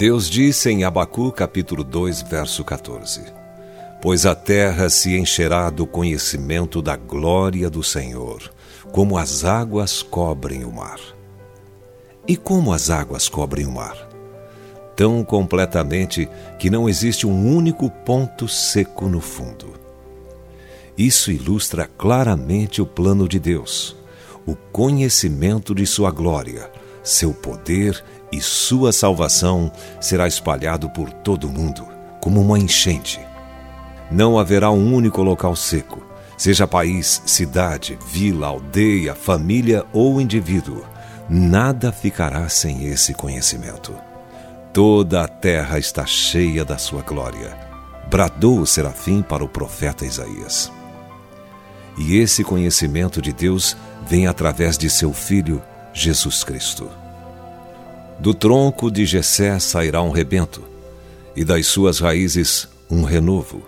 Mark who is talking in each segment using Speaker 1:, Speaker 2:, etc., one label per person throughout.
Speaker 1: Deus disse em Abacu capítulo 2, verso 14: Pois a terra se encherá do conhecimento da glória do Senhor, como as águas cobrem o mar. E como as águas cobrem o mar? Tão completamente que não existe um único ponto seco no fundo. Isso ilustra claramente o plano de Deus, o conhecimento de Sua glória, seu poder e sua salvação será espalhado por todo o mundo, como uma enchente. Não haverá um único local seco, seja país, cidade, vila, aldeia, família ou indivíduo. Nada ficará sem esse conhecimento. Toda a terra está cheia da sua glória. Bradou o serafim para o profeta Isaías. E esse conhecimento de Deus vem através de seu Filho, Jesus Cristo. Do tronco de Jessé sairá um rebento, e das suas raízes um renovo.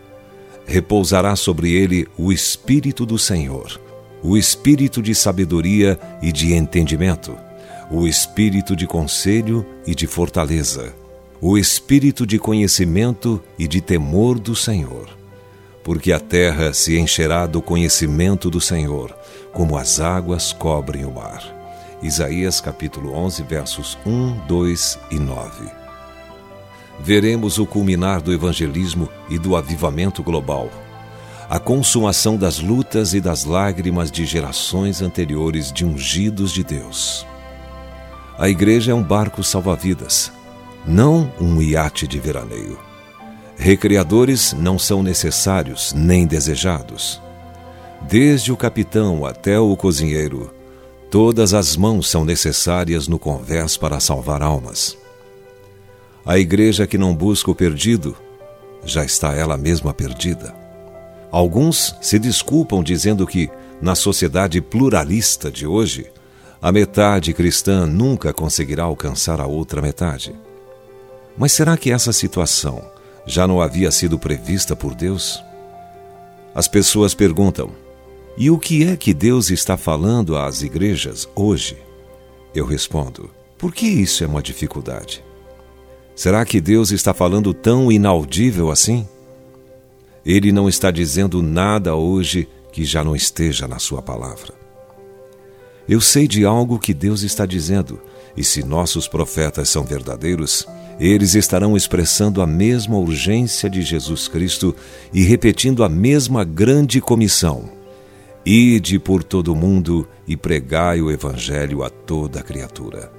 Speaker 1: Repousará sobre ele o Espírito do Senhor, o Espírito de sabedoria e de entendimento, o Espírito de conselho e de fortaleza, o Espírito de conhecimento e de temor do Senhor. Porque a terra se encherá do conhecimento do Senhor, como as águas cobrem o mar. Isaías capítulo 11, versos 1, 2 e 9. Veremos o culminar do evangelismo e do avivamento global, a consumação das lutas e das lágrimas de gerações anteriores de ungidos de Deus. A igreja é um barco salva-vidas, não um iate de veraneio. Recreadores não são necessários nem desejados. Desde o capitão até o cozinheiro, Todas as mãos são necessárias no convés para salvar almas. A igreja que não busca o perdido, já está ela mesma perdida. Alguns se desculpam dizendo que, na sociedade pluralista de hoje, a metade cristã nunca conseguirá alcançar a outra metade. Mas será que essa situação já não havia sido prevista por Deus? As pessoas perguntam: e o que é que Deus está falando às igrejas hoje? Eu respondo: por que isso é uma dificuldade? Será que Deus está falando tão inaudível assim? Ele não está dizendo nada hoje que já não esteja na Sua palavra. Eu sei de algo que Deus está dizendo, e se nossos profetas são verdadeiros, eles estarão expressando a mesma urgência de Jesus Cristo e repetindo a mesma grande comissão Ide por todo o mundo e pregai o Evangelho a toda criatura.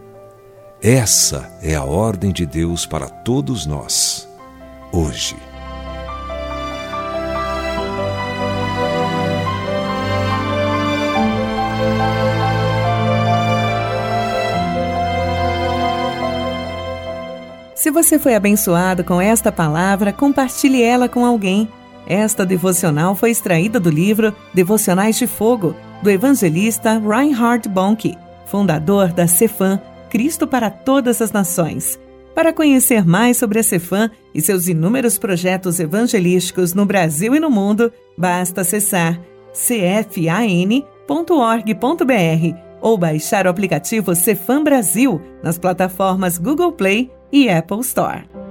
Speaker 1: Essa é a ordem de Deus para todos nós, hoje.
Speaker 2: Se você foi abençoado com esta palavra, compartilhe ela com alguém. Esta devocional foi extraída do livro Devocionais de Fogo, do evangelista Reinhard Bonnke, fundador da Cefam, Cristo para Todas as Nações. Para conhecer mais sobre a Cefam e seus inúmeros projetos evangelísticos no Brasil e no mundo, basta acessar cfan.org.br ou baixar o aplicativo Cefam Brasil nas plataformas Google Play e Apple Store.